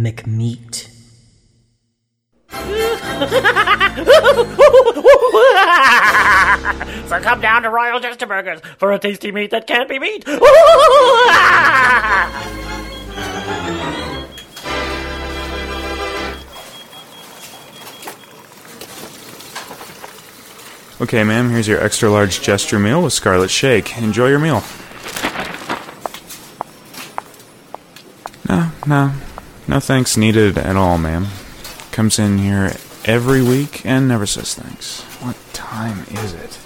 McMeat. so come down to Royal Jester Burgers for a tasty meat that can't be beat. Okay, ma'am, here's your extra large Jester meal with Scarlet Shake. Enjoy your meal. No, no. No thanks needed at all, ma'am. Comes in here every week and never says thanks. What time is it?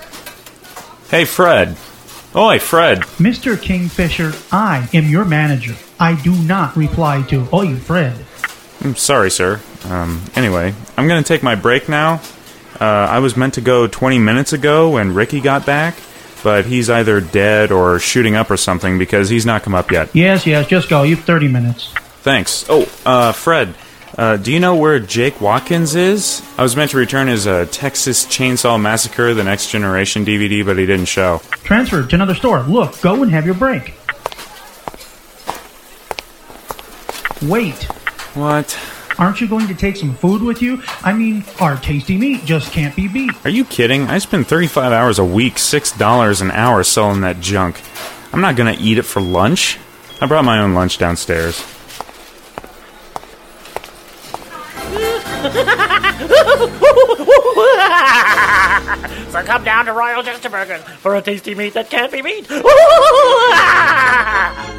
Hey, Fred. Oi, Fred. Mr. Kingfisher, I am your manager. I do not reply to Oi, Fred. I'm sorry, sir. Um, anyway, I'm gonna take my break now. Uh, I was meant to go 20 minutes ago when Ricky got back, but he's either dead or shooting up or something because he's not come up yet. Yes, yes, just go. You've 30 minutes. Thanks. Oh, uh, Fred, uh, do you know where Jake Watkins is? I was meant to return his uh, Texas Chainsaw Massacre: The Next Generation DVD, but he didn't show. Transferred to another store. Look, go and have your break. Wait, What? aren't you going to take some food with you? I mean, our tasty meat just can't be beat. Are you kidding? I spend 35 hours a week, $6 an hour selling that junk. I'm not gonna eat it for lunch. I brought my own lunch downstairs. Come down to Royal Jester Burgers for a tasty meat that can't be beat.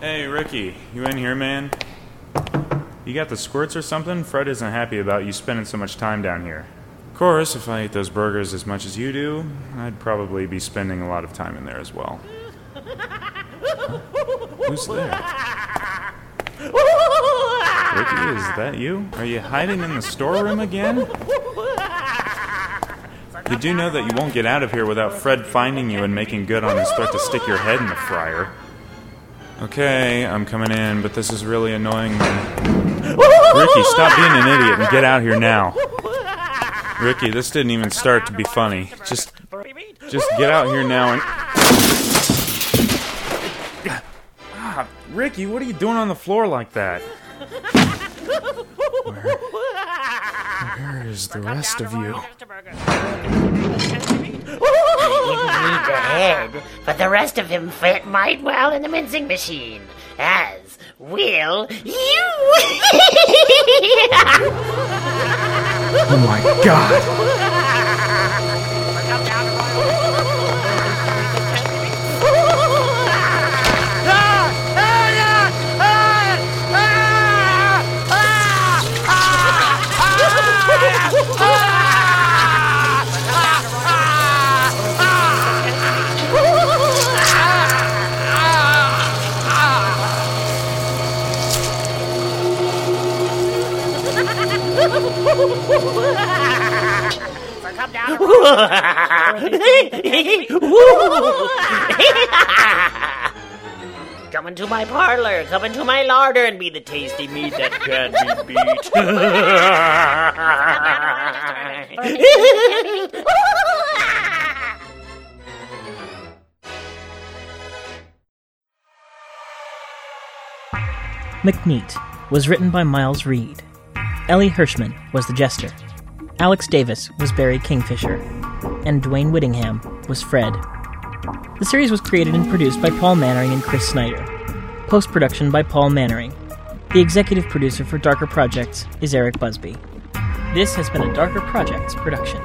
Hey, Ricky, you in here, man? You got the squirts or something? Fred isn't happy about you spending so much time down here. Of course, if I ate those burgers as much as you do, I'd probably be spending a lot of time in there as well. Huh? Who's there? Ricky, is that you? Are you hiding in the storeroom again? You do know that you won't get out of here without Fred finding you and making good on his threat to stick your head in the fryer. Okay, I'm coming in, but this is really annoying me. Ricky, stop being an idiot and get out here now. Ricky, this didn't even start to be funny. Just just get out here now and Ah, Ricky, what are you doing on the floor like that? Where, where is the rest of you? You need the head, but the rest of him fit might well in the mincing machine. As will you. Oh my god! come into my parlor, come into my larder, and be the tasty meat that can't be beat. McMeat was written by Miles Reid. Elie Hirschman was the jester. Alex Davis was Barry Kingfisher. And Dwayne Whittingham was Fred. The series was created and produced by Paul Mannering and Chris Snyder. Post production by Paul Mannering. The executive producer for Darker Projects is Eric Busby. This has been a Darker Projects production.